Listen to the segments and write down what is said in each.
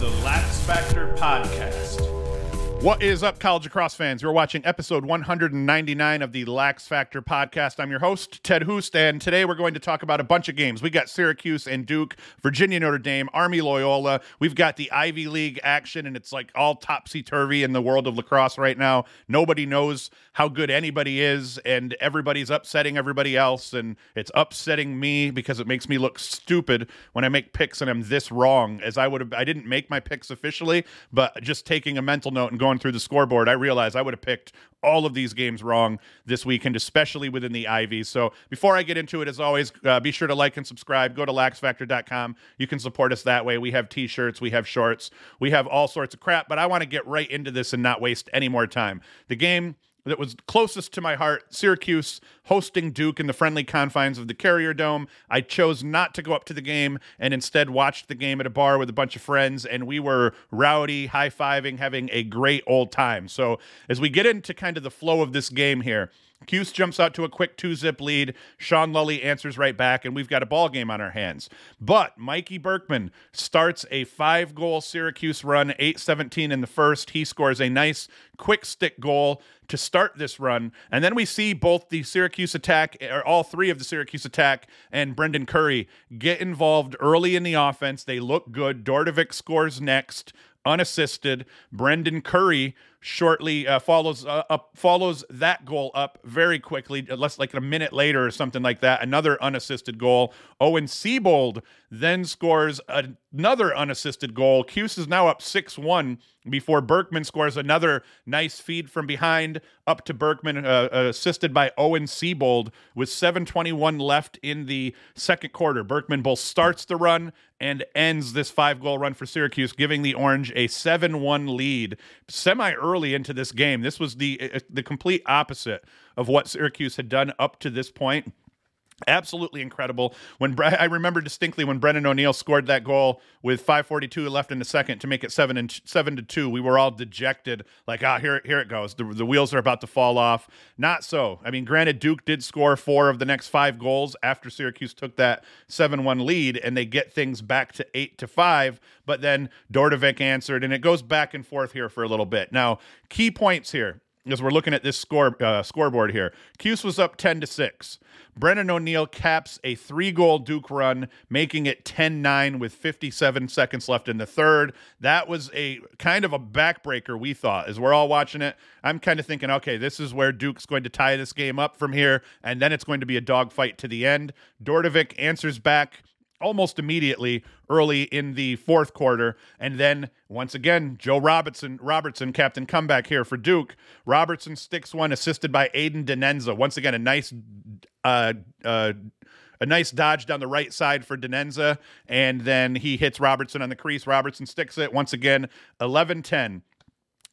the Lax Factor Podcast. What is up, college lacrosse fans? You're watching episode 199 of the Lax Factor podcast. I'm your host, Ted Hoost, and today we're going to talk about a bunch of games. We got Syracuse and Duke, Virginia Notre Dame, Army Loyola. We've got the Ivy League action, and it's like all topsy turvy in the world of lacrosse right now. Nobody knows how good anybody is, and everybody's upsetting everybody else, and it's upsetting me because it makes me look stupid when I make picks and I'm this wrong. As I would have, I didn't make my picks officially, but just taking a mental note and going through the scoreboard, I realized I would have picked all of these games wrong this weekend, especially within the Ivies. So before I get into it, as always, uh, be sure to like and subscribe. Go to laxfactor.com. You can support us that way. We have t shirts, we have shorts, we have all sorts of crap, but I want to get right into this and not waste any more time. The game that was closest to my heart Syracuse hosting Duke in the friendly confines of the Carrier Dome. I chose not to go up to the game and instead watched the game at a bar with a bunch of friends, and we were rowdy, high fiving, having a great old time. So, as we get into kind of the flow of this game here, Cuse jumps out to a quick two zip lead. Sean Lully answers right back, and we've got a ball game on our hands. But Mikey Berkman starts a five goal Syracuse run, 8 17 in the first. He scores a nice quick stick goal to start this run. And then we see both the Syracuse attack, or all three of the Syracuse attack, and Brendan Curry get involved early in the offense. They look good. Dordevic scores next unassisted. Brendan Curry shortly uh, follows uh, up follows that goal up very quickly, less like a minute later or something like that. Another unassisted goal. Owen Seebold then scores another unassisted goal. Cuse is now up six one before Berkman scores another nice feed from behind up to Berkman, uh, assisted by Owen Seebold with 7:21 left in the second quarter. Berkman both starts the run and ends this five goal run for Syracuse, giving the Orange a 7 1 lead semi early into this game. This was the, uh, the complete opposite of what Syracuse had done up to this point. Absolutely incredible. When Bre- I remember distinctly when Brennan O'Neill scored that goal with 5:42 left in the second to make it seven and seven to two, we were all dejected, like ah here here it goes. The, the wheels are about to fall off. Not so. I mean, granted, Duke did score four of the next five goals after Syracuse took that seven one lead, and they get things back to eight to five. But then Dordevic answered, and it goes back and forth here for a little bit. Now, key points here as we're looking at this score uh, scoreboard here. Cuse was up 10 to 6. Brennan O'Neill caps a three goal Duke run, making it 10 9 with 57 seconds left in the third. That was a kind of a backbreaker, we thought, as we're all watching it. I'm kind of thinking, okay, this is where Duke's going to tie this game up from here, and then it's going to be a dogfight to the end. Dordevic answers back almost immediately early in the fourth quarter. And then once again, Joe Robertson, Robertson, captain comeback here for Duke. Robertson sticks one, assisted by Aiden Danenza. Once again, a nice uh, uh, a nice dodge down the right side for Danenza, and then he hits Robertson on the crease. Robertson sticks it once again, 11 10.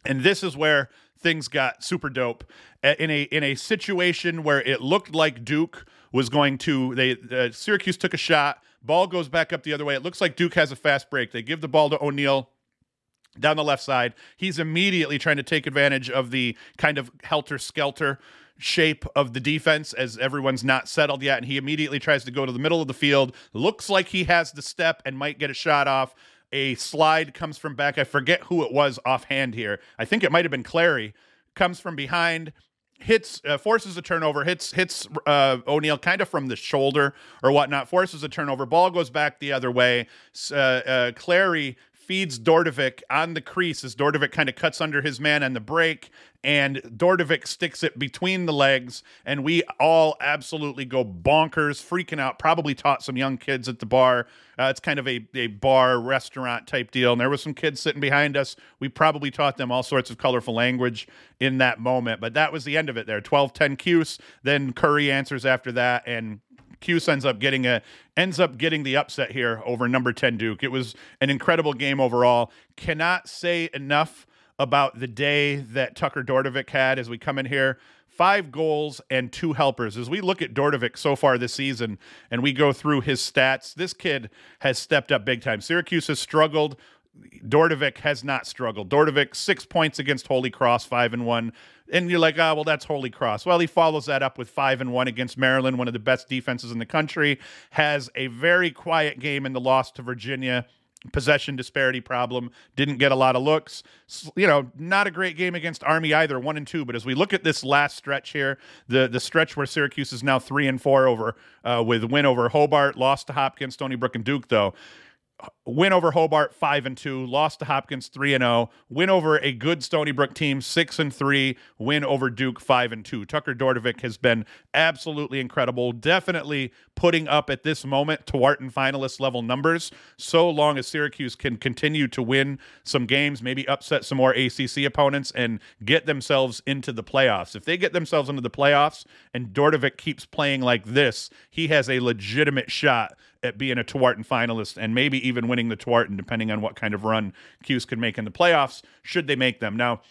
And this is where things got super dope in a in a situation where it looked like Duke was going to they uh, Syracuse took a shot Ball goes back up the other way. It looks like Duke has a fast break. They give the ball to O'Neill down the left side. He's immediately trying to take advantage of the kind of helter skelter shape of the defense as everyone's not settled yet. And he immediately tries to go to the middle of the field. Looks like he has the step and might get a shot off. A slide comes from back. I forget who it was offhand here. I think it might have been Clary. Comes from behind, hits uh, forces a turnover hits hits uh, O'Neill kind of from the shoulder or whatnot forces a turnover ball goes back the other way. Uh, uh, Clary feeds Dordevic on the crease as Dordevic kind of cuts under his man on the break and Dordevic sticks it between the legs, and we all absolutely go bonkers, freaking out. Probably taught some young kids at the bar. Uh, it's kind of a, a bar restaurant type deal, and there was some kids sitting behind us. We probably taught them all sorts of colorful language in that moment, but that was the end of it there. 12 10 Cuse, then Curry answers after that, and Cuse ends up getting a ends up getting the upset here over number 10 Duke. It was an incredible game overall. Cannot say enough about the day that Tucker Dordevic had as we come in here. Five goals and two helpers. As we look at Dordevic so far this season and we go through his stats, this kid has stepped up big time. Syracuse has struggled. Dordevic has not struggled. Dordevic, six points against Holy Cross, five and one. And you're like, oh, well, that's Holy Cross. Well, he follows that up with five and one against Maryland, one of the best defenses in the country. Has a very quiet game in the loss to Virginia possession disparity problem. Didn't get a lot of looks. You know, not a great game against Army either, one and two. But as we look at this last stretch here, the the stretch where Syracuse is now three and four over uh, with win over Hobart, lost to Hopkins, Stony Brook, and Duke though win over Hobart five and two, lost to Hopkins three and zero, oh. win over a good Stony Brook team six and three, win over Duke five and two. Tucker Dordevic has been absolutely incredible, definitely putting up at this moment Tewaaraton finalist level numbers. So long as Syracuse can continue to win some games, maybe upset some more ACC opponents, and get themselves into the playoffs. If they get themselves into the playoffs and Dordevic keeps playing like this, he has a legitimate shot at being a Tewaaraton finalist and maybe even winning the Tewaaraton, depending on what kind of run Cuse could make in the playoffs, should they make them. Now,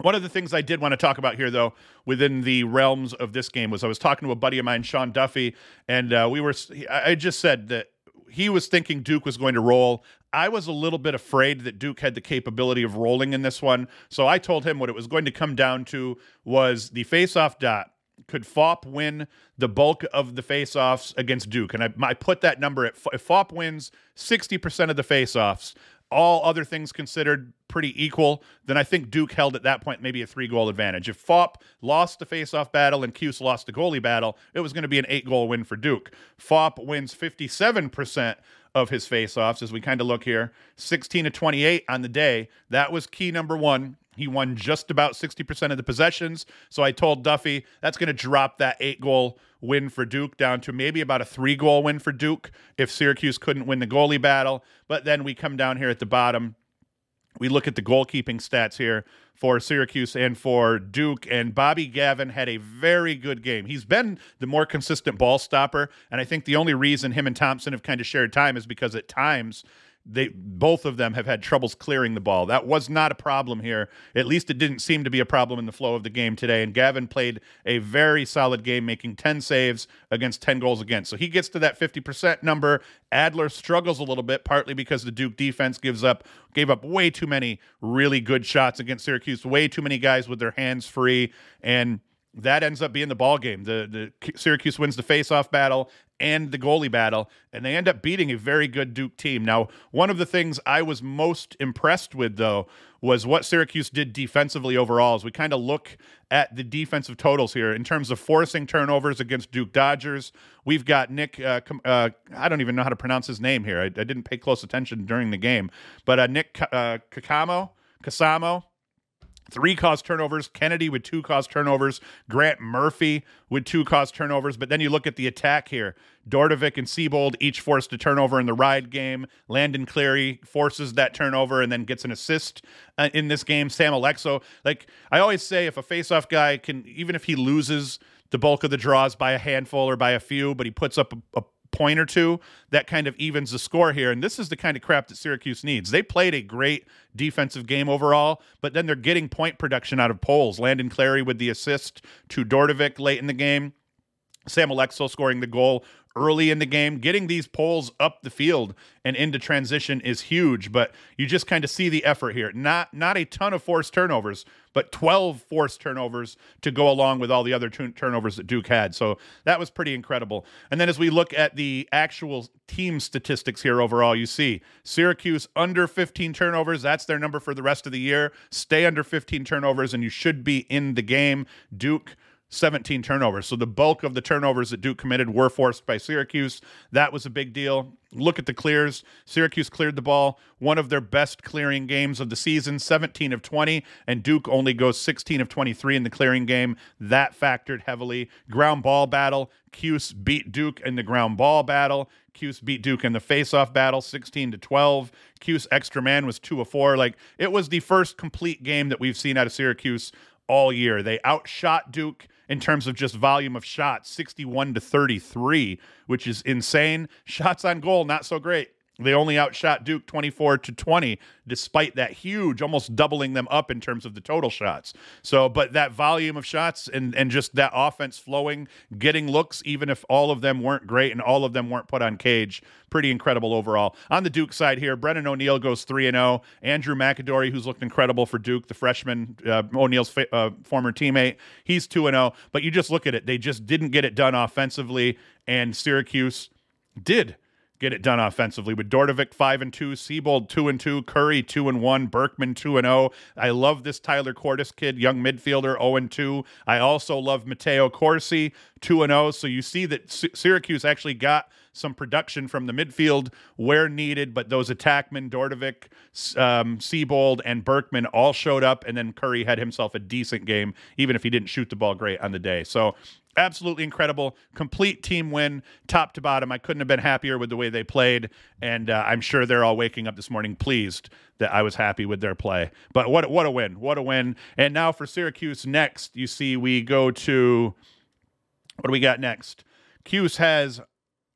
one of the things I did want to talk about here, though, within the realms of this game, was I was talking to a buddy of mine, Sean Duffy, and uh, we were. I just said that he was thinking Duke was going to roll. I was a little bit afraid that Duke had the capability of rolling in this one, so I told him what it was going to come down to was the face-off dot could Phaup win the bulk of the faceoffs against Duke? And I, I put that number at if Phaup wins 60% of the faceoffs, all other things considered pretty equal, then I think Duke held at that point maybe a three goal advantage. If Phaup lost the faceoff battle and Cuse lost the goalie battle, it was going to be an eight goal win for Duke. Phaup wins 57% of his faceoffs as we kind of look here 16 to 28 on the day. That was key number one. He won just about 60% of the possessions. So I told Duffy that's going to drop that eight goal win for Duke down to maybe about a three goal win for Duke if Syracuse couldn't win the goalie battle. But then we come down here at the bottom. We look at the goalkeeping stats here for Syracuse and for Duke, and Bobby Gavin had a very good game. He's been the more consistent ball stopper, and I think the only reason him and Thompson have kind of shared time is because at times they both of them have had troubles clearing the ball. That was not a problem here. At least it didn't seem to be a problem in the flow of the game today. And Gavin played a very solid game, making 10 saves against 10 goals against. So he gets to that 50% number. Adler struggles a little bit, partly because the Duke defense gives up gave up way too many really good shots against Syracuse, way too many guys with their hands free. And that ends up being the ball game. The the Syracuse wins the faceoff battle and the goalie battle, and they end up beating a very good Duke team. Now, one of the things I was most impressed with, though, was what Syracuse did defensively overall. As we kind of look at the defensive totals here in terms of forcing turnovers against Duke Dodgers, we've got Nick. Uh, uh, I don't even know how to pronounce his name here. I, I didn't pay close attention during the game, but uh, Nick uh, Kakamo. Casamo, three cause turnovers. Kennedy with two cause turnovers. Grant Murphy with two cause turnovers. But then you look at the attack here. Dordevic and Seebold each forced a turnover in the ride game. Landon Clary forces that turnover and then gets an assist uh, in this game. Saam Olexo, like I always say, if a faceoff guy can, even if he loses the bulk of the draws by a handful or by a few, but he puts up a, a point or two that kind of evens the score here. And this is the kind of crap that Syracuse needs. They played a great defensive game overall, but then they're getting point production out of Poles. Landon Clary with the assist to Dordevic late in the game. Saam Olexo scoring the goal early in the game. Getting these poles up the field and into transition is huge, but you just kind of see the effort here. Not not a ton of forced turnovers, but 12 forced turnovers to go along with all the other t- turnovers that Duke had. So that was pretty incredible. And then as we look at the actual team statistics here overall, you see Syracuse under 15 turnovers. That's their number for the rest of the year. Stay under 15 turnovers and you should be in the game. Duke 17 turnovers. So the bulk of the turnovers that Duke committed were forced by Syracuse. That was a big deal. Look at the clears. Syracuse cleared the ball, one of their best clearing games of the season, 17 of 20, and Duke only goes 16 of 23 in the clearing game. That factored heavily. Ground ball battle. Cuse beat Duke in the ground ball battle. Cuse beat Duke in the faceoff battle, 16 to 12. Cuse extra man was 2 of 4. Like it was the first complete game that we've seen out of Syracuse all year. They outshot Duke in terms of just volume of shots 61 to 33, which is insane. Shots on goal, not so great. They only outshot Duke 24 to 20, despite that huge, almost doubling them up in terms of the total shots. So, but that volume of shots and and just that offense flowing, getting looks, even if all of them weren't great and all of them weren't put on cage, pretty incredible overall. On the Duke side here, Brennan O'Neill goes three and zero. Oh. Andrew McAdorey, who's looked incredible for Duke, the freshman, uh, O'Neill's fa- uh, former teammate, he's two and zero. Oh. But you just look at it; they just didn't get it done offensively, and Syracuse did get it done offensively with Dordevic five and two, Seebold two and two, Curry two and one, Berkman two and zero. Oh. I love this Tyler Cordes kid, young midfielder, 0 and 2. I also love Matteo Corsi two and zero. So you see that Syracuse actually got some production from the midfield where needed, but those attackmen, Dordevic, um, Seebold, and Berkman all showed up, and then Curry had himself a decent game, even if he didn't shoot the ball great on the day. So absolutely incredible, complete team win, top to bottom. I couldn't have been happier with the way they played, and uh, I'm sure they're all waking up this morning pleased that I was happy with their play. But what what a win, what a win! And now for Syracuse next, you see we go to what do we got next? Cuse has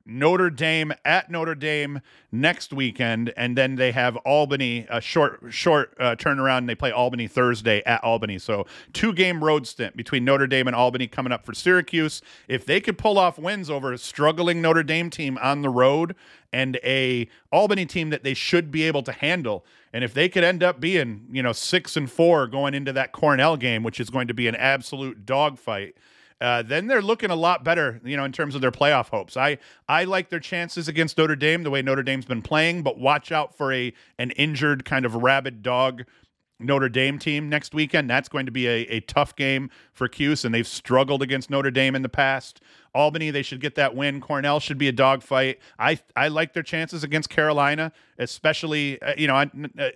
Notre Dame at Notre Dame next weekend, and then they have Albany a short short uh, turnaround. They play Albany Thursday at Albany, so two game road stint between Notre Dame and Albany coming up for Syracuse. If they could pull off wins over a struggling Notre Dame team on the road and a Albany team that they should be able to handle, and if they could end up being you know six and four going into that Cornell game, which is going to be an absolute dogfight uh, then they're looking a lot better, you know, in terms of their playoff hopes. I I like their chances against Notre Dame the way Notre Dame's been playing, but watch out for a an injured kind of rabid dog Notre Dame team next weekend. That's going to be a, a tough game for Cuse, and they've struggled against Notre Dame in the past. Albany, they should get that win. Cornell should be a dogfight. I I like their chances against Carolina, especially uh, you know uh,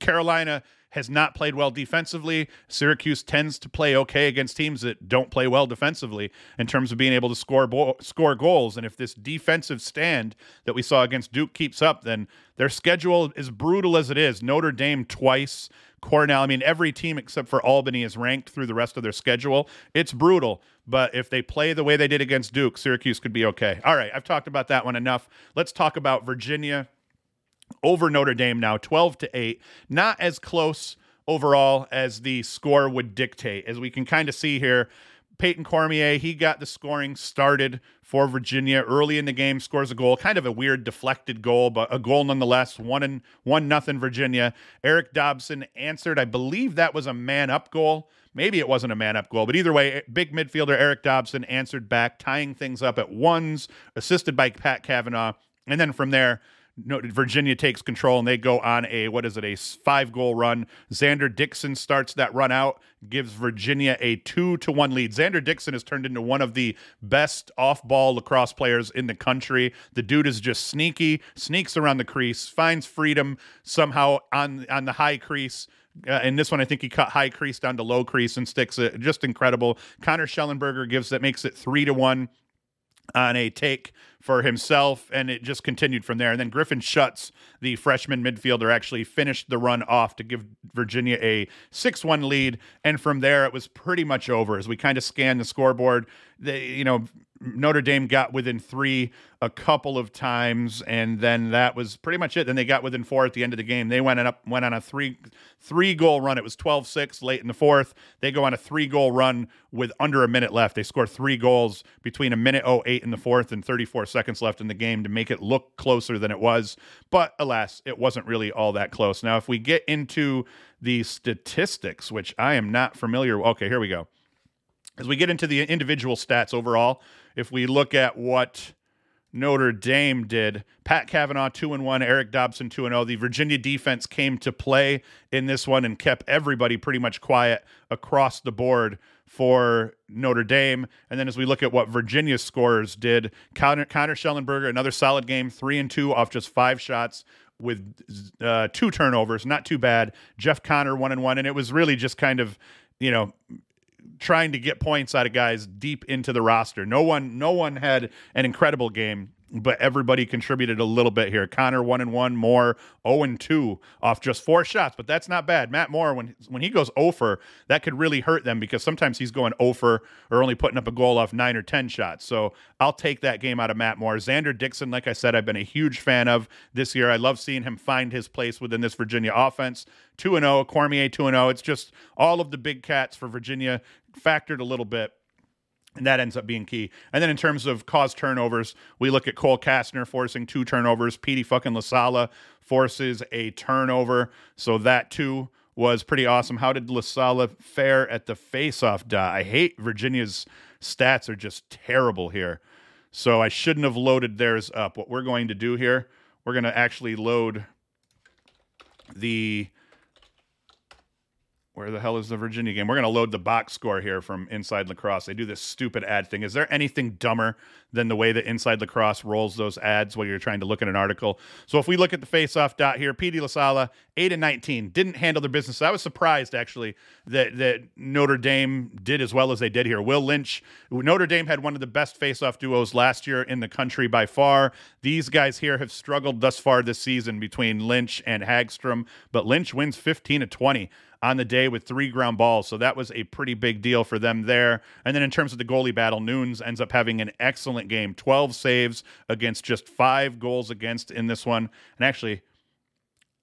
Carolina has not played well defensively. Syracuse tends to play okay against teams that don't play well defensively in terms of being able to score bo- score goals. And if this defensive stand that we saw against Duke keeps up, then their schedule is brutal as it is. Notre Dame twice, Cornell. I mean, every team except for Albany is ranked through the rest of their schedule. It's brutal. But if they play the way they did against Duke, Syracuse could be okay. All right, I've talked about that one enough. Let's talk about Virginia over Notre Dame now, 12 to 8. Not as close overall as the score would dictate. As we can kind of see here, Peyton Cormier, he got the scoring started for Virginia early in the game, scores a goal, kind of a weird deflected goal, but a goal nonetheless. One and one nothing Virginia. Eric Dobson answered. I believe that was a man up goal. Maybe it wasn't a man up goal, but either way, eh, big midfielder Eric Dobson answered back, tying things up at ones, assisted by Pat Kavanaugh. And then from there, no, Virginia takes control and they go on a what is it a five goal run. Xander Dixon starts that run out, gives Virginia a two to one lead. Xander Dixon has turned into one of the best off ball lacrosse players in the country. The dude is just sneaky, sneaks around the crease, finds freedom somehow on on the high crease. Uh, and this one, I think he cut high crease down to low crease and sticks it. Just incredible. Connor Shellenberger gives that makes it three to one on a take for himself, and it just continued from there. And then Griffin Schutz, the freshman midfielder, actually finished the run off to give Virginia a 6 1 lead. And from there, it was pretty much over as we kind of scanned the scoreboard. They, you know, Notre Dame got within three a couple of times, and then that was pretty much it. Then they got within four at the end of the game. They went up went on a three three goal run. It was 12-6 late in the fourth. They go on a three goal run with under a minute left. They score three goals between a minute 08 in the fourth and 34 seconds left in the game to make it look closer than it was. But alas, it wasn't really all that close. Now, if we get into the statistics, which I am not familiar, okay, here we go. As we get into the individual stats overall, if we look at what Notre Dame did, Pat Kavanaugh 2 and 1, Eric Dobson 2 and 0. The Virginia defense came to play in this one and kept everybody pretty much quiet across the board for Notre Dame. And then as we look at what Virginia's scorers did, Connor, Connor Shellenberger, another solid game, 3 and 2 off just 5 shots with uh, two turnovers, not too bad. Jeff Connor 1 and 1 and it was really just kind of you know trying to get points out of guys deep into the roster. No one, no one had an incredible game but everybody contributed a little bit here. Connor one and one, Moore zero and two off just four shots, but that's not bad. Matt Moore when when he goes oh over, that could really hurt them because sometimes he's going oh over or only putting up a goal off nine or ten shots. So I'll take that game out of Matt Moore. Xander Dixon, like I said, I've been a huge fan of this year. I love seeing him find his place within this Virginia offense. Two and zero, Cormier two and zero. It's just all of the big cats for Virginia factored a little bit and that ends up being key. And then in terms of cause turnovers, we look at Cole Kastner forcing two turnovers. Petey fucking LaSala forces a turnover. So that too was pretty awesome. How did LaSala fare at the faceoff dot? I hate Virginia's stats are just terrible here. So I shouldn't have loaded theirs up. What we're going to do here, we're going to actually load the where the hell is the Virginia game? We're going to load the box score here from Inside Lacrosse. They do this stupid ad thing. Is there anything dumber than the way that Inside Lacrosse rolls those ads while you're trying to look at an article? So if we look at the face-off dot here, Petey LaSala, 8 and 19, didn't handle their business. I was surprised actually that that Notre Dame did as well as they did here. Will Lynch, Notre Dame had one of the best face-off duos last year in the country by far. These guys here have struggled thus far this season between Lynch and Hagstrom, but Lynch wins 15 to 20 on the day with three ground balls. So that was a pretty big deal for them there. And then in terms of the goalie battle, Nunes ends up having an excellent game 12 saves against just five goals against in this one. And actually,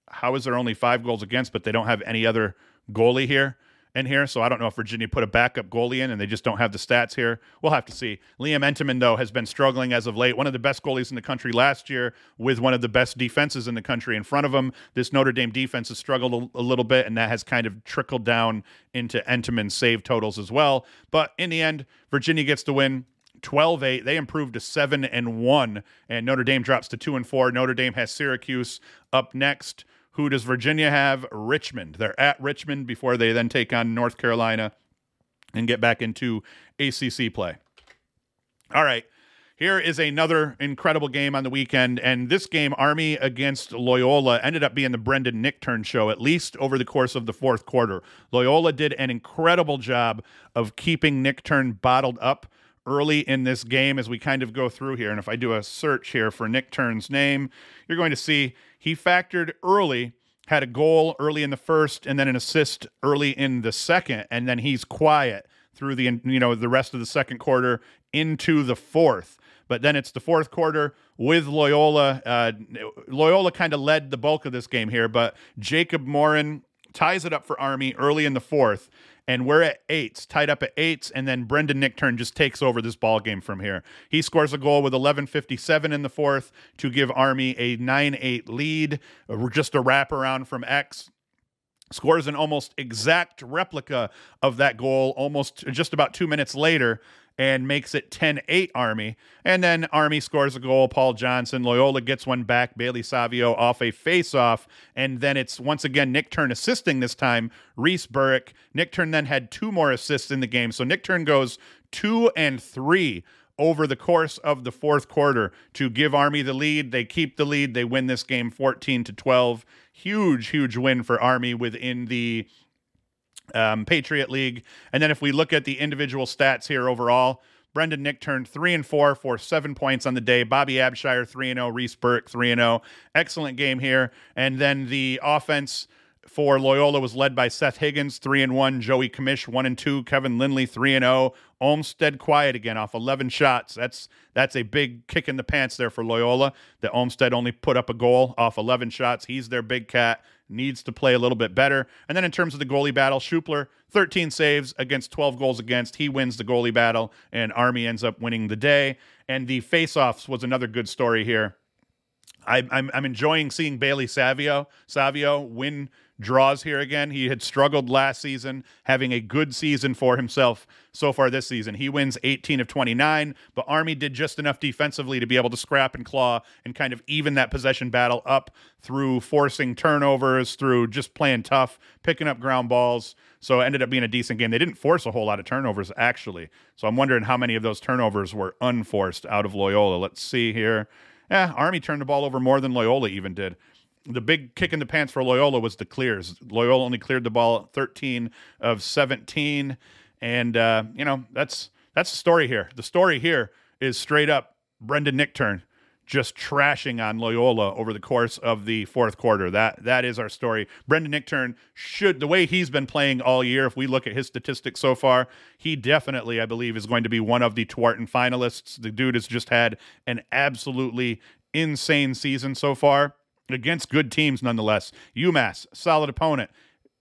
how is there only five goals against, but they don't have any other goalie here? In here. So I don't know if Virginia put a backup goalie in and they just don't have the stats here. We'll have to see. Liam Entenmann, though, has been struggling as of late. One of the best goalies in the country last year with one of the best defenses in the country in front of him. This Notre Dame defense has struggled a, a little bit, and that has kind of trickled down into Entenmann's save totals as well. But in the end, Virginia gets the win. 12-8 they improved to 7 and 1 and Notre Dame drops to 2 and 4 Notre Dame has Syracuse up next who does Virginia have? Richmond. They're at Richmond before they then take on North Carolina and get back into ACC play. All right. Here is another incredible game on the weekend. And this game, Army against Loyola, ended up being the Brendan Nichtern show, at least over the course of the fourth quarter. Loyola did an incredible job of keeping Nichtern bottled up early in this game as we kind of go through here. And if I do a search here for Nichtern's name, you're going to see he factored early, had a goal early in the first, and then an assist early in the second, and then he's quiet through the you know the rest of the second quarter into the fourth. But then it's the fourth quarter with Loyola. Uh, Loyola kind of led the bulk of this game here, but Jacob Morin ties it up for Army early in the fourth and we're at eights, tied up at eights, and then Brendan Nichtern just takes over this ball game from here. He scores a goal with 11:57 in the fourth to give Army a 9-8 lead, just a wraparound from X scores an almost exact replica of that goal almost just about two minutes later and makes it 10 8 Army. And then Army scores a goal. Paul Johnson. Loyola gets one back. Bailey Savio off a face off. And then it's once again Nichtern assisting this time. Reese Burrick. Turn then had two more assists in the game. So Nichtern goes two and three over the course of the fourth quarter to give Army the lead. They keep the lead. They win this game 14 to 12. Huge, huge win for Army within the um, Patriot League. And then if we look at the individual stats here overall, Brendan Nick turned three and four for seven points on the day. Bobby Abshire three and zero. Oh. Reese Burke three and zero. Oh. Excellent game here. And then the offense for Loyola was led by Seth Higgins, three and one, Joey Commish, one and two, Kevin Lindley, three and zero. Olmstead quiet again off eleven shots. That's that's a big kick in the pants there for Loyola. That Olmstead only put up a goal off eleven shots. He's their big cat needs to play a little bit better. And then in terms of the goalie battle, Schupler, 13 saves against 12 goals against. He wins the goalie battle, and Army ends up winning the day. And the faceoffs was another good story here. I, I'm, I'm enjoying seeing Bailey Savio Savio win draws here again. He had struggled last season, having a good season for himself so far this season. He wins 18 of 29, but Army did just enough defensively to be able to scrap and claw and kind of even that possession battle up through forcing turnovers, through just playing tough, picking up ground balls. So it ended up being a decent game. They didn't force a whole lot of turnovers, actually. So I'm wondering how many of those turnovers were unforced out of Loyola. Let's see here. Yeah, Army turned the ball over more than Loyola even did the big kick in the pants for Loyola was the clears. Loyola only cleared the ball 13 of 17, and uh, you know that's that's the story here. The story here is straight up Brendan Nichtern just trashing on Loyola over the course of the fourth quarter. That that is our story. Brendan Nichtern should the way he's been playing all year. If we look at his statistics so far, he definitely, I believe, is going to be one of the Tewaaraton finalists. The dude has just had an absolutely insane season so far against good teams nonetheless. UMass, solid opponent.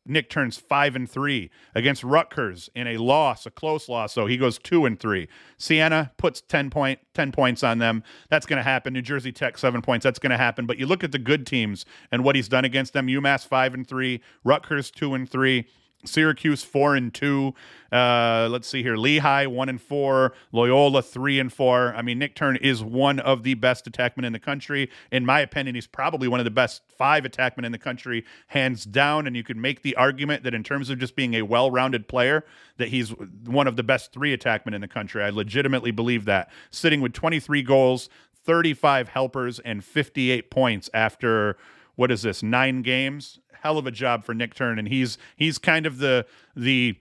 Nick turns five and three against Rutgers in a loss, a close loss. So he goes two and three. Siena puts 10 point 10 points on them. That's going to happen. New Jersey Tech seven points. That's going to happen. But you look at the good teams and what he's done against them. UMass five and three. Rutgers two and three. Syracuse four and two. Uh, let's see here. Lehigh one and four. Loyola three and four. I mean, Nichtern is one of the best attackmen in the country. In my opinion, he's probably one of the best five attackmen in the country, hands down. And you could make the argument that in terms of just being a well-rounded player, that he's one of the best three attackmen in the country. I legitimately believe that. Sitting with 23 goals, 35 helpers, and 58 points after what is this nine games hell of a job for Nichtern, and he's he's kind of the the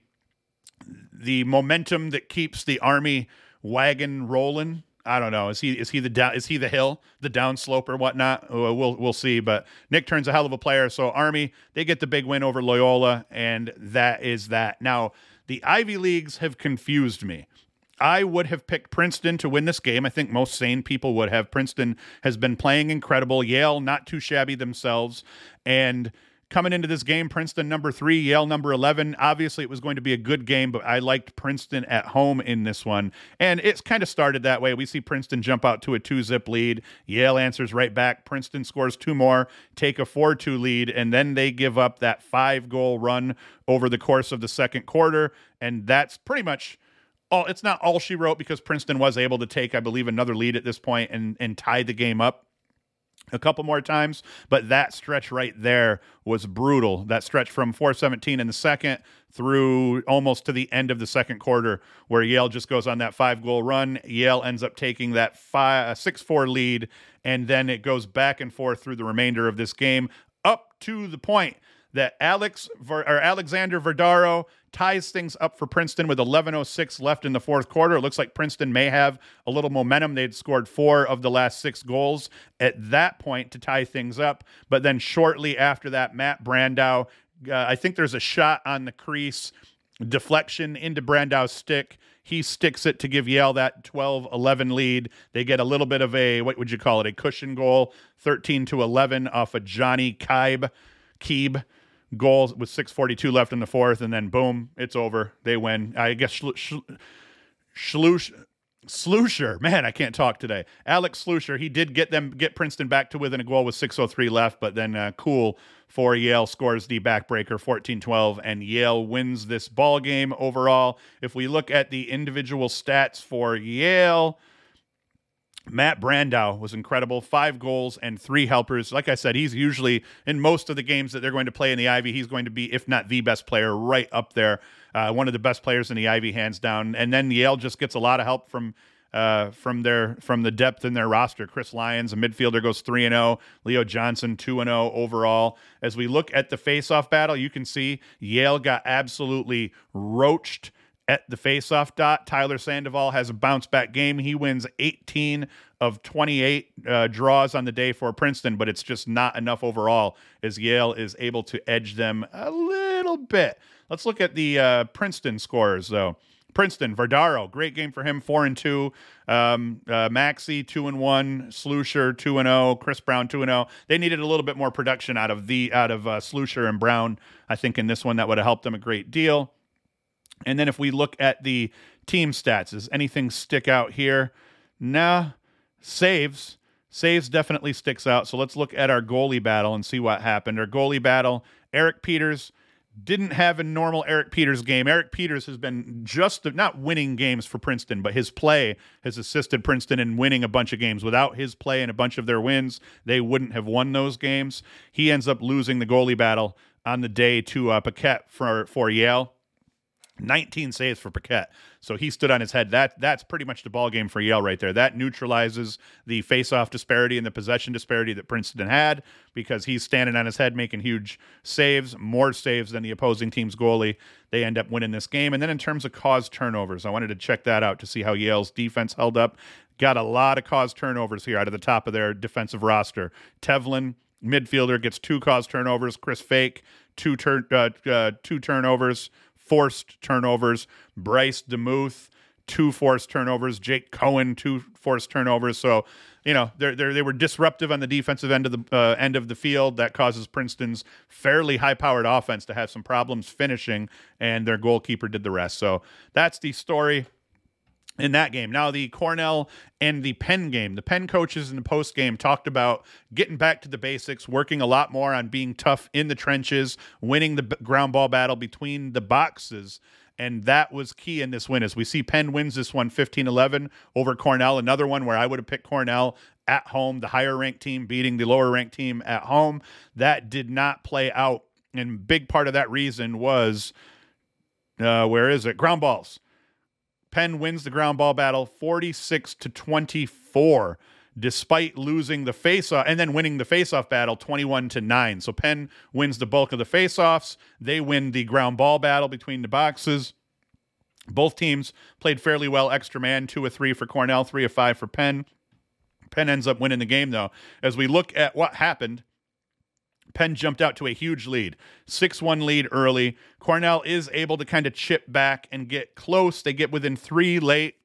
the momentum that keeps the army wagon rolling. I don't know. Is he is he the down is he the hill, the downslope or whatnot? Uh, we'll we'll see. But Nichtern's a hell of a player. So Army they get the big win over Loyola, and that is that. Now the Ivy leagues have confused me. I would have picked Princeton to win this game. I think most sane people would have. Princeton has been playing incredible. Yale not too shabby themselves, and coming into this game, Princeton number three, Yale number 11. Obviously, it was going to be a good game, but I liked Princeton at home in this one. And it's kind of started that way. We see Princeton jump out to a two zip lead. Yale answers right back. Princeton scores two more, take a 4 2 lead, and then they give up that five goal run over the course of the second quarter. And that's pretty much. All, it's not all she wrote because Princeton was able to take, I believe, another lead at this point and, and tie the game up a couple more times, but that stretch right there was brutal. That stretch from 417 in the second through almost to the end of the second quarter, where Yale just goes on that five goal run. Yale ends up taking that five, 6 4 lead, and then it goes back and forth through the remainder of this game up to the point that Alex or Alexander Verdaro ties things up for Princeton with 11:06 left in the fourth quarter. It looks like Princeton may have a little momentum. They'd scored four of the last six goals at that point to tie things up, but then shortly after that, Matt Brandau. Uh, I think there's a shot on the crease, deflection into Brandau's stick. He sticks it to give Yale that 12 11 lead. They get a little bit of a, what would you call it, a cushion goal, 13 to 11 off of Johnny Kibe. Keeb goal with 642 left in the fourth, and then boom, it's over. They win. I guess Slusher, Slusher, man, I can't talk today. Alex Slusher, he did get them get Princeton back to within a goal with 603 left, but then uh, cool for Yale scores the backbreaker 14-12 and Yale wins this ball game overall. If we look at the individual stats for Yale, Matt Brandau was incredible. Five goals and three helpers. Like I said, he's usually in most of the games that they're going to play in the Ivy, he's going to be, if not the best player, right up there. Uh, one of the best players in the Ivy, hands down. And then Yale just gets a lot of help from uh, from their from the depth in their roster. Chris Lyons, a midfielder, goes three and zero. Oh. Leo Johnson two and zero oh overall. As we look at the face-off battle, you can see Yale got absolutely roached at the faceoff dot. Tyler Sandoval has a bounce back game. He wins 18 of 28 uh, draws on the day for Princeton, but it's just not enough overall as Yale is able to edge them a little bit. Let's look at the uh, Princeton scores, though. Princeton, Vardaro, great game for him, four and two. Um, uh, Maxi, two and one. Slusher, two and zero. Oh. Chris Brown, two and zero. Oh. They needed a little bit more production out of the out of uh, Slusher and Brown. I think in this one that would have helped them a great deal. And then if we look at the team stats, does anything stick out here? Nah. Saves. Saves definitely sticks out. So let's look at our goalie battle and see what happened. Our goalie battle, Eric Peters didn't have a normal Eric Peters game. Eric Peters has been just not winning games for Princeton, but his play has assisted Princeton in winning a bunch of games. Without his play and a bunch of their wins, they wouldn't have won those games. He ends up losing the goalie battle on the day to uh, Paquette for for Yale. 19 saves for Paquette. So he stood on his head. That that's pretty much the ball game for Yale right there. That neutralizes the face-off disparity and the possession disparity that Princeton had because he's standing on his head making huge saves, more saves than the opposing team's goalie. They end up winning this game. And then in terms of caused turnovers, I wanted to check that out to see how Yale's defense held up. Got a lot of caused turnovers here out of the top of their defensive roster. Tevlin, midfielder, gets two caused turnovers. Chris Fake, two turn uh, uh, two turnovers forced turnovers. Bryce DeMuth, two forced turnovers. Jake Cohen, two forced turnovers. So, you know, they they were disruptive on the defensive end of the uh, end of the field. That causes Princeton's fairly high powered offense to have some problems finishing, and their goalkeeper did the rest. So that's the story in that game. Now, the Cornell and the Penn game, the Penn coaches in the post game talked about getting back to the basics, working a lot more on being tough in the trenches, winning the ground ball battle between the boxes. And that was key in this win as we see Penn wins this one 15 11 over Cornell. Another one where I would have picked Cornell at home, the higher ranked team beating the lower ranked team at home. That did not play out. And big part of that reason was uh, where is it? Ground balls. Penn wins the ground ball battle 46 to 24 despite losing the faceoff and then winning the faceoff battle 21 to 9. So Penn wins the bulk of the faceoffs. They win the ground ball battle between the boxes. Both teams played fairly well extra man, 2 of 3 for Cornell, 3 of 5 for Penn. Penn ends up winning the game though. As we look at what happened, Penn jumped out to a huge lead, 6 1 lead early. Cornell is able to kind of chip back and get close. They get within three late,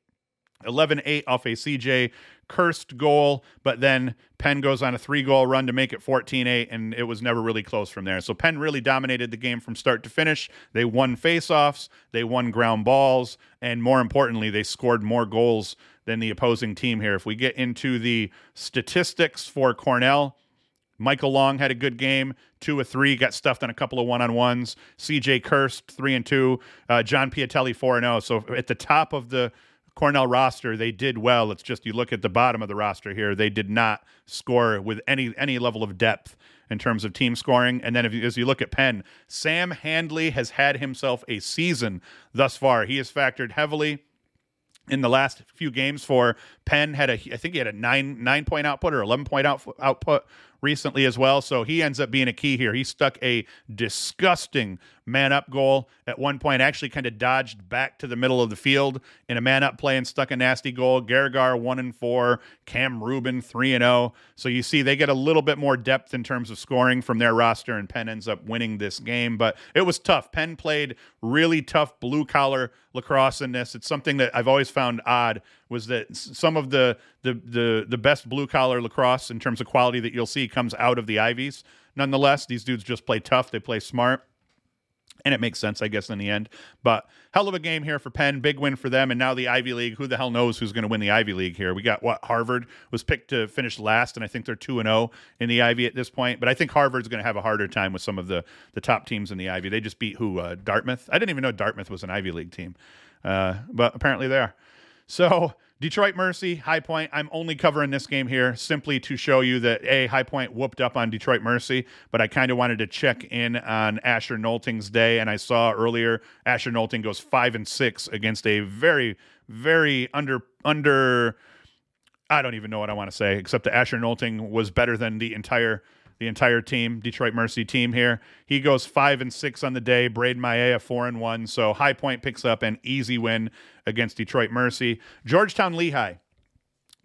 11 8 off a CJ Kirst goal, but then Penn goes on a three goal run to make it 14 8, and it was never really close from there. So Penn really dominated the game from start to finish. They won faceoffs, they won ground balls, and more importantly, they scored more goals than the opposing team here. If we get into the statistics for Cornell, Michael Long had a good game, two or three, got stuffed on a couple of one on ones. CJ Kirst, three and two. Uh, John Piatelli, four and zero. Oh. So at the top of the Cornell roster, they did well. It's just you look at the bottom of the roster here; they did not score with any any level of depth in terms of team scoring. And then if you, as you look at Penn, Sam Handley has had himself a season thus far. He has factored heavily in the last few games for Penn had a I think he had a nine nine point output or eleven point out, output recently as well. So he ends up being a key here. He stuck a disgusting man up goal at one point, actually kind of dodged back to the middle of the field in a man up play and stuck a nasty goal. Gargar one and four, Cam Rubin three and zero. Oh. So you see they get a little bit more depth in terms of scoring from their roster, and Penn ends up winning this game. But it was tough. Penn played really tough blue collar lacrosse in this. It's something that I've always found odd was that some of the the the, the best blue collar lacrosse in terms of quality that you'll see comes out of the Ivies. Nonetheless, these dudes just play tough. They play smart. And it makes sense, I guess, in the end. But hell of a game here for Penn. Big win for them. And now the Ivy League. Who the hell knows who's going to win the Ivy League here? We got what? Harvard was picked to finish last, and I think they're 2 and 0 in the Ivy at this point. But I think Harvard's going to have a harder time with some of the, the top teams in the Ivy. They just beat who? Uh, Dartmouth? I didn't even know Dartmouth was an Ivy League team. Uh, but apparently they are. So Detroit Mercy, High Point. I'm only covering this game here simply to show you that a High Point whooped up on Detroit Mercy, but I kind of wanted to check in on Asher Nolting's day, and I saw earlier Asher Nolting goes five and six against a very, very under under. I don't even know what I want to say, except that Asher Nolting was better than the entire the entire team, Detroit Mercy team here. He goes five and six on the day. Braden Maia four and one. So High Point picks up an easy win against Detroit Mercy. Georgetown Lehigh.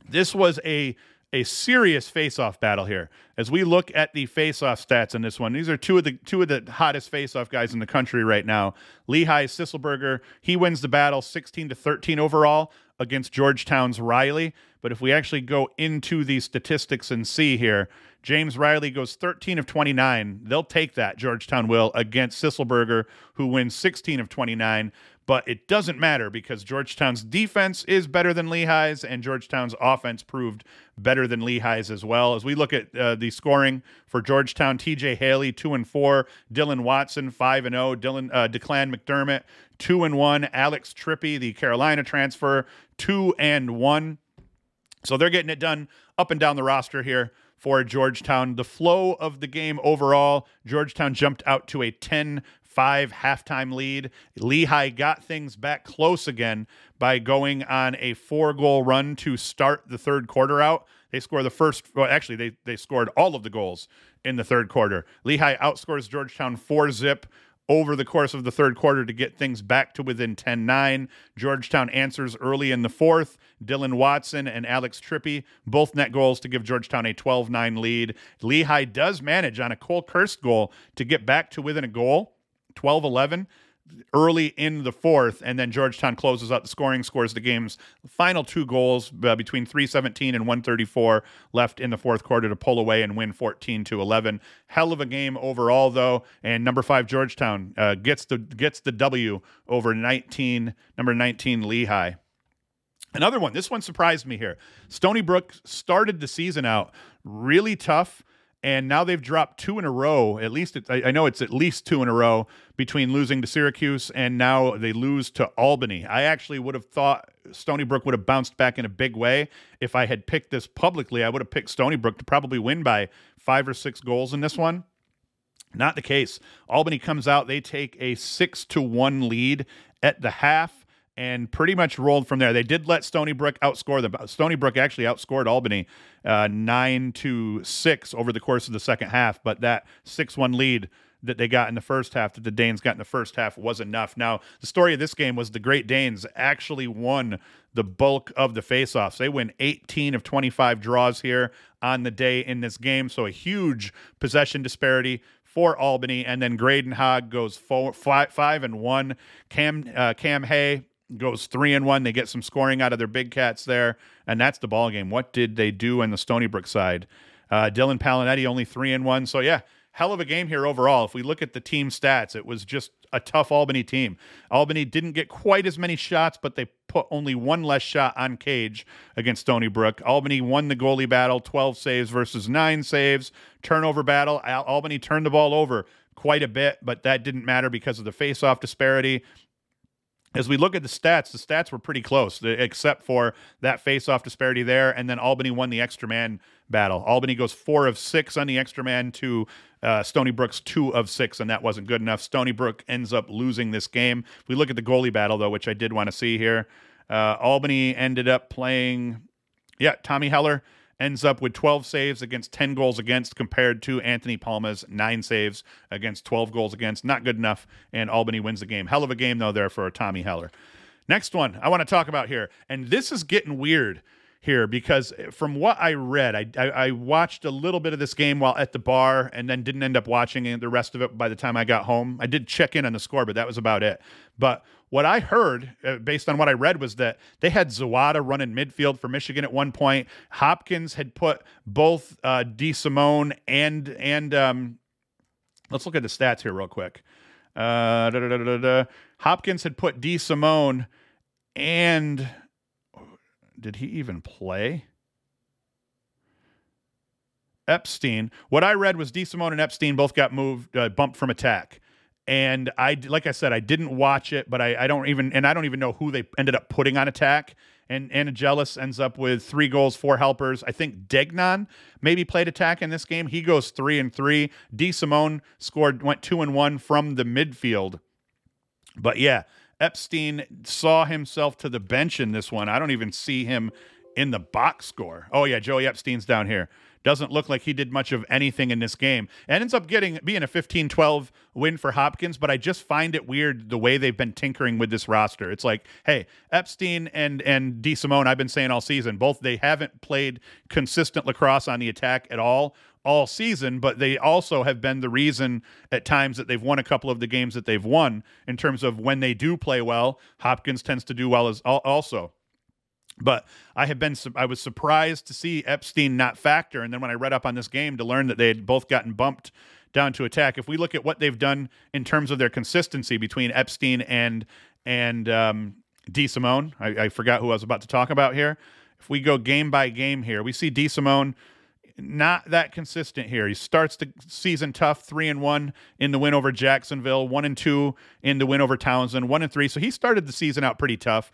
This was a a serious face-off battle here. As we look at the face-off stats in this one, these are two of the two of the hottest face-off guys in the country right now. Lehigh Sisselberger, he wins the battle 16 to 13 overall against Georgetown's Riley. But if we actually go into the statistics and see here, James Riley goes 13 of 29. They'll take that, Georgetown will, against Sisselberger, who wins 16 of 29. But it doesn't matter because Georgetown's defense is better than Lehigh's, and Georgetown's offense proved better than Lehigh's as well. As we look at uh, the scoring for Georgetown, TJ Haley, 2 and 4, Dylan Watson, 5 and 0, Dylan uh, Declan McDermott, 2 and 1, Alex Trippy, the Carolina transfer, 2 and 1. So they're getting it done up and down the roster here for Georgetown. The flow of the game overall, Georgetown jumped out to a 10 5 halftime lead. Lehigh got things back close again by going on a four goal run to start the third quarter out. They score the first, well, actually, they, they scored all of the goals in the third quarter. Lehigh outscores Georgetown 4 zip over the course of the third quarter to get things back to within 10 9. Georgetown answers early in the fourth. Dylan Watson and Alex Trippy both net goals to give Georgetown a 12 9 lead. Lehigh does manage on a Cole Kirst goal to get back to within a goal, 12 11 early in the fourth, and then Georgetown closes out the scoring, scores the game's final two goals uh, between 317 and 134 left in the fourth quarter to pull away and win 14 to 11. Hell of a game overall, though, and number five Georgetown uh, gets the gets the W over 19 number 19 Lehigh. Another one. This one surprised me here. Stony Brook started the season out really tough, and now they've dropped two in a row. At least it, I, I know it's at least two in a row between losing to Syracuse and now they lose to Albany. I actually would have thought Stony Brook would have bounced back in a big way. If I had picked this publicly, I would have picked Stony Brook to probably win by five or six goals in this one. Not the case. Albany comes out, they take a six to one lead at the half and pretty much rolled from there. They did let Stony Brook outscore them. Stony Brook actually outscored Albany uh, nine to six over the course of the second half, but that six one lead that they got in the first half, that the Danes got in the first half, was enough. Now, the story of this game was the Great Danes actually won the bulk of the faceoffs. They win 18 of 25 draws here on the day in this game, so a huge possession disparity for Albany, and then Graydon Hogg goes four, five, five and one. Cam uh, Cam Hay goes three and one. They get some scoring out of their big cats there, and that's the ball game. What did they do on the Stony Brook side? Uh, Dylan Pallonetti only three and one. So yeah, hell of a game here overall. If we look at the team stats, it was just a tough Albany team. Albany didn't get quite as many shots, but they put only one less shot on cage against Stony Brook. Albany won the goalie battle, 12 saves versus nine saves. Turnover battle, Al- Albany turned the ball over quite a bit, but that didn't matter because of the face-off disparity as we look at the stats, the stats were pretty close, except for that face-off disparity there, and then Albany won the extra man battle. Albany goes four of six on the extra man to uh, Stony Brook's two of six, and that wasn't good enough. Stony Brook ends up losing this game. If we look at the goalie battle, though, which I did want to see here, uh, Albany ended up playing, yeah, Tommy Heller ends up with 12 saves against 10 goals against compared to Anthony Palma's nine saves against 12 goals against. Not good enough, and Albany wins the game. Hell of a game, though, there for Tommy Heller. Next one I want to talk about here, and this is getting weird here because from what I read, I, I, I, watched a little bit of this game while at the bar and then didn't end up watching the rest of it by the time I got home. I did check in on the score, but that was about it. But what I heard, uh, based on what I read, was that they had Zawada running midfield for Michigan at one point. Hopkins had put both uh, DeSimone and and um, let's look at the stats here real quick. Uh, Hopkins had put DeSimone and did he even play? Epstein. What I read was DeSimone and Epstein both got moved, uh, bumped from attack. And I, like I said, I didn't watch it, but I, I don't even, and I don't even know who they ended up putting on attack. And Angelus ends up with three goals, four helpers. I think Degnan maybe played attack in this game. He goes three and three. D DeSimone scored, went two and one from the midfield. But yeah, Epstein saw himself to the bench in this one. I don't even see him in the box score. Oh yeah, Joey Epstein's down here. Doesn't look like he did much of anything in this game. And ends up getting being a 15-12 win for Hopkins, but I just find it weird the way they've been tinkering with this roster. It's like, hey, Epstein and and DeSimone, I've been saying all season, both they haven't played consistent lacrosse on the attack at all all season, but they also have been the reason at times that they've won a couple of the games that they've won in terms of when they do play well. Hopkins tends to do well as also. But I have been I was surprised to see Epstein not factor, and then when I read up on this game to learn that they had both gotten bumped down to attack. If we look at what they've done in terms of their consistency between Epstein and and um, DeSimone, I, I forgot who I was about to talk about here. If we go game by game here, we see DeSimone not that consistent here. He starts the season tough, three and one in the win over Jacksonville, one and two in the win over Towson, one and three. So he started the season out pretty tough.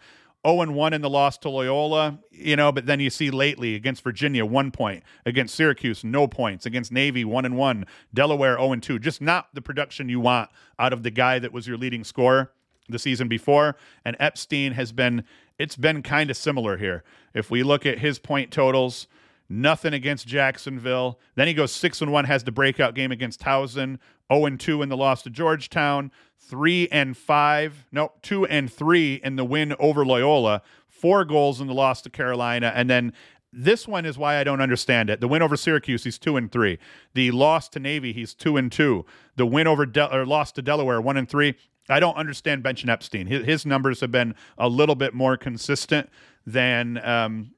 0 and 1 in the loss to Loyola, you know, but then you see lately against Virginia, one point, against Syracuse, no points, against Navy, 1 and 1, Delaware, 0 and 2. Just not the production you want out of the guy that was your leading scorer the season before. And Epstein has been, it's been kind of similar here. If we look at his point totals, nothing against Jacksonville. Then he goes six and one, has the breakout game against Towson, 0 and 2 in the loss to Georgetown, 3 and 5, no, 2 and 3 in the win over Loyola, four goals in the loss to Carolina, and then this one is why I don't understand it. The win over Syracuse, he's two and three. The loss to Navy, he's two and two. The win over De- or loss to Delaware, one and three. I don't understand Bench and Epstein. His, his, numbers have been a little bit more consistent than um,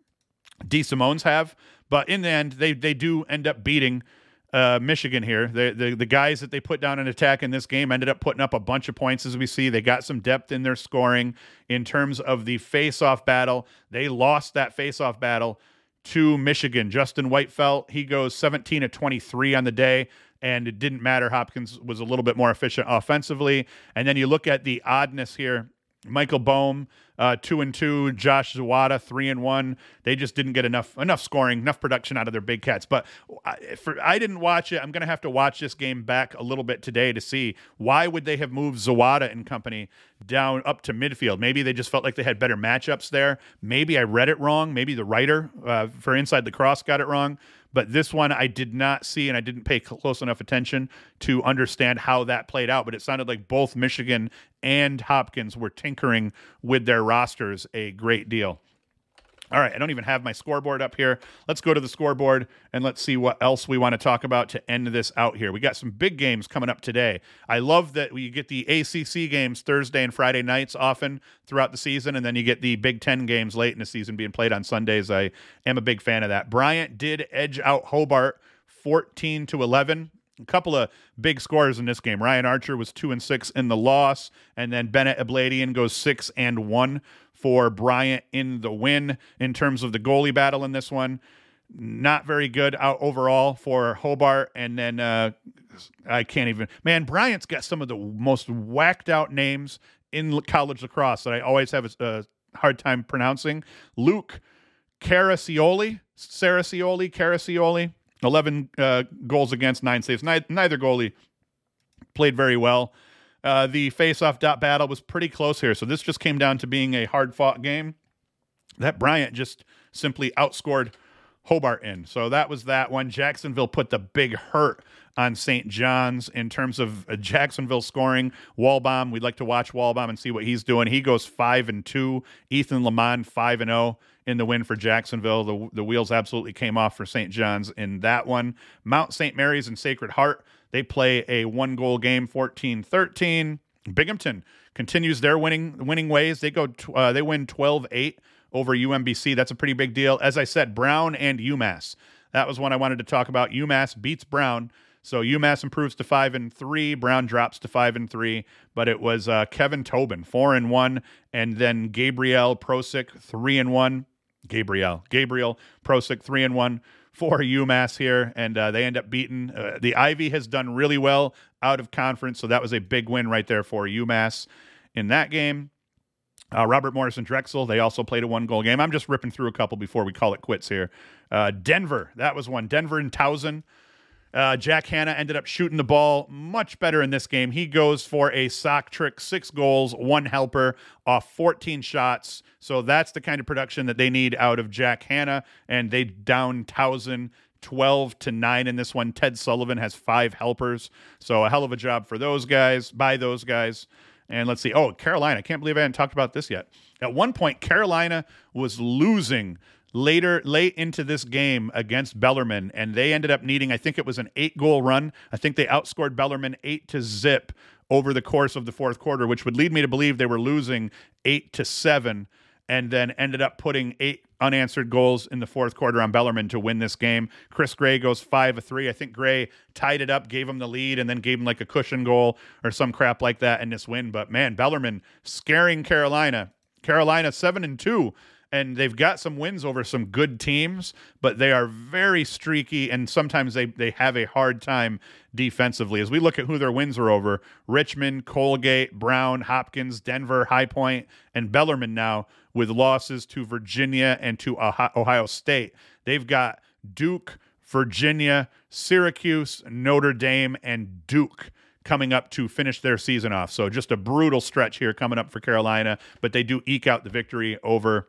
DeSimone's have. But in the end, they they do end up beating uh, Michigan here. The, the the guys that they put down an attack in this game ended up putting up a bunch of points, as we see. They got some depth in their scoring in terms of the face-off battle. They lost that face-off battle to Michigan. Justin White Wietfeldt, he goes 17 of 23 on the day, and it didn't matter. Hopkins was a little bit more efficient offensively. And then you look at the oddness here. Michael Boehm, uh, two and two. Josh Zawada, three and one. They just didn't get enough enough scoring, enough production out of their big cats. But I, for, I didn't watch it. I'm going to have to watch this game back a little bit today to see why would they have moved Zawada and company down up to midfield. Maybe they just felt like they had better matchups there. Maybe I read it wrong. Maybe the writer uh, for Inside Lacrosse got it wrong. But this one I did not see, and I didn't pay close enough attention to understand how that played out. But it sounded like both Michigan and Hopkins were tinkering with their rosters a great deal. All right, I don't even have my scoreboard up here. Let's go to the scoreboard and let's see what else we want to talk about to end this out here. We got some big games coming up today. I love that we get the ACC games Thursday and Friday nights often throughout the season, and then you get the Big Ten games late in the season being played on Sundays. I am a big fan of that. Bryant did edge out Hobart 14 to 11 a couple of big scores in this game. Ryan Archer was two and six in the loss, and then Bennett Abladian goes six and one for Bryant in the win in terms of the goalie battle in this one. Not very good out overall for Hobart. And then uh, I can't even, man, Bryant's got some of the most whacked out names in college lacrosse that I always have a, a hard time pronouncing. Luke Caracioli, Saracioli, Caracioli, 11 uh, goals against, nine saves. Neither goalie played very well. Uh, the face-off dot battle was pretty close here, so this just came down to being a hard-fought game. That Bryant just simply outscored Hobart in. So that was that one. Jacksonville put the big hurt on St. John's in terms of uh, Jacksonville scoring. Walbaum, we'd like to watch Walbaum and see what he's doing. He goes five and two. Ethan Lamont five and zero oh in the win for Jacksonville. The the wheels absolutely came off for St. John's in that one. Mount St. Mary's and Sacred Heart they play a one goal game, 14 13. Binghamton continues their winning winning ways. They go uh, they win 12 8 over UMBC. That's a pretty big deal. As I said, Brown and UMass. That was one I wanted to talk about. UMass beats Brown. So UMass improves to five and three. Brown drops to five and three. But it was uh, Kevin Tobin four and one, and then Gabriel Prosick three and one. Gabriel Gabriel Prosick three and one for UMass here, and uh, they end up beating. Uh, the Ivy has done really well out of conference, so that was a big win right there for UMass in that game. Uh, Robert Morris and Drexel, they also played a one goal game. I'm just ripping through a couple before we call it quits here. Uh, Denver, that was one. Denver and Towson. Uh, Jack Hanna ended up shooting the ball much better in this game. He goes for a sock trick, six goals, one helper off 14 shots. So that's the kind of production that they need out of Jack Hanna. And they down Towson 12 to 9 in this one. Ted Sullivan has five helpers. So a hell of a job for those guys, by those guys. And let's see. Oh, Carolina. I can't believe I hadn't talked about this yet. At one point, Carolina was losing later late into this game against Bellarmine, and they ended up needing, I think it was an eight goal run. I think they outscored Bellarmine eight to zip over the course of the fourth quarter, which would lead me to believe they were losing eight to seven, and then ended up putting eight unanswered goals in the fourth quarter on Bellarmine to win this game. Chris Gray goes five of three. I think Gray tied it up, gave him the lead, and then gave him like a cushion goal or some crap like that in this win. But man, Bellarmine scaring Carolina. Carolina seven and two and they've got some wins over some good teams, but they are very streaky and sometimes they, they have a hard time defensively. As we look at who their wins are over, Richmond, Colgate, Brown, Hopkins, Denver, High Point, and Bellarmine now with losses to Virginia and to Ohio State. They've got Duke, Virginia, Syracuse, Notre Dame, and Duke coming up to finish their season off. So just a brutal stretch here coming up for Carolina, but they do eke out the victory over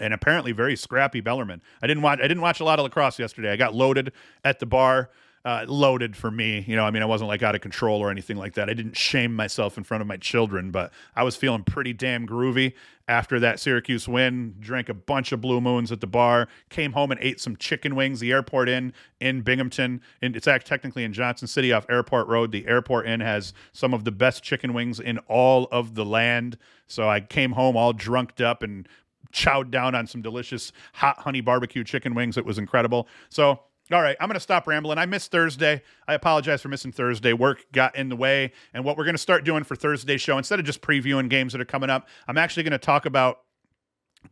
and apparently very scrappy Bellarmine. I didn't watch I didn't watch a lot of lacrosse yesterday. I got loaded at the bar. Uh, loaded for me, you know. I mean, I wasn't like out of control or anything like that. I didn't shame myself in front of my children, but I was feeling pretty damn groovy after that Syracuse win. Drank a bunch of Blue Moons at the bar. Came home and ate some chicken wings. The Airport Inn in Binghamton, and it's actually technically in Johnson City off Airport Road. The Airport Inn has some of the best chicken wings in all of the land. So I came home all drunked up and chowed down on some delicious hot honey barbecue chicken wings. It was incredible. So All right, I'm going to stop rambling. I missed Thursday. I apologize for missing Thursday. Work got in the way. And what we're going to start doing for Thursday's show, instead of just previewing games that are coming up, I'm actually going to talk about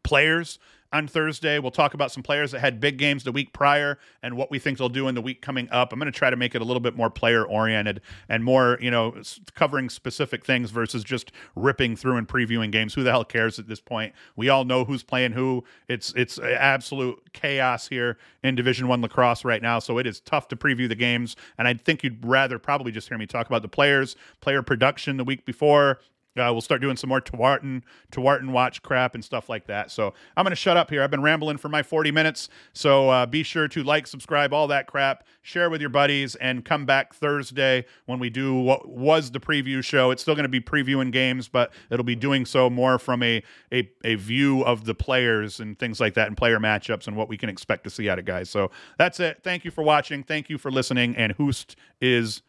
players on Thursday. We'll talk about some players that had big games the week prior and what we think they'll do in the week coming up. I'm going to try to make it a little bit more player oriented and more, you know, covering specific things versus just ripping through and previewing games. Who the hell cares at this point? We all know who's playing who. It's it's absolute chaos here in Division 1 lacrosse right now, so it is tough to preview the games and I think you'd rather probably just hear me talk about the players, player production the week before uh, we'll start doing some more Tewaaraton, Tewaaraton watch crap and stuff like that. So I'm going to shut up here. I've been rambling for my 40 minutes. So uh, be sure to like, subscribe, all that crap, share with your buddies, and come back Thursday when we do what was the preview show. It's still going to be previewing games, but it'll be doing so more from a, a, a view of the players and things like that and player matchups and what we can expect to see out of guys. So that's it. Thank you for watching. Thank you for listening. And Hoost is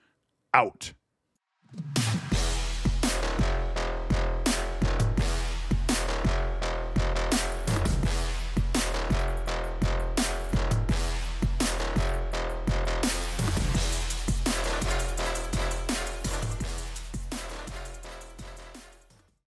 out.